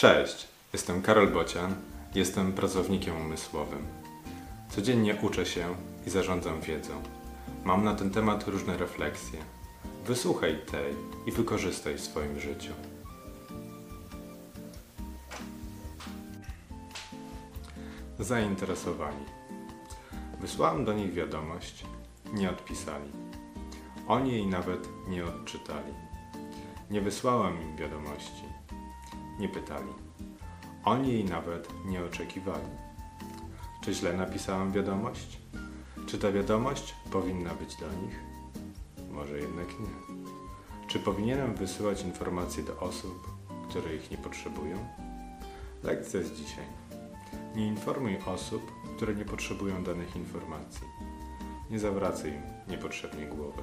Cześć, jestem Karol Bocian, jestem pracownikiem umysłowym. Codziennie uczę się i zarządzam wiedzą. Mam na ten temat różne refleksje. Wysłuchaj tej i wykorzystaj w swoim życiu. Zainteresowani. Wysłałem do nich wiadomość, nie odpisali. Oni jej nawet nie odczytali. Nie wysłałem im wiadomości, nie pytali. Oni jej nawet nie oczekiwali. Czy źle napisałem wiadomość? Czy ta wiadomość powinna być do nich? Może jednak nie. Czy powinienem wysyłać informacje do osób, które ich nie potrzebują? Lekcja z dzisiaj. Nie informuj osób, które nie potrzebują danych informacji. Nie zawracaj im niepotrzebnie głowy.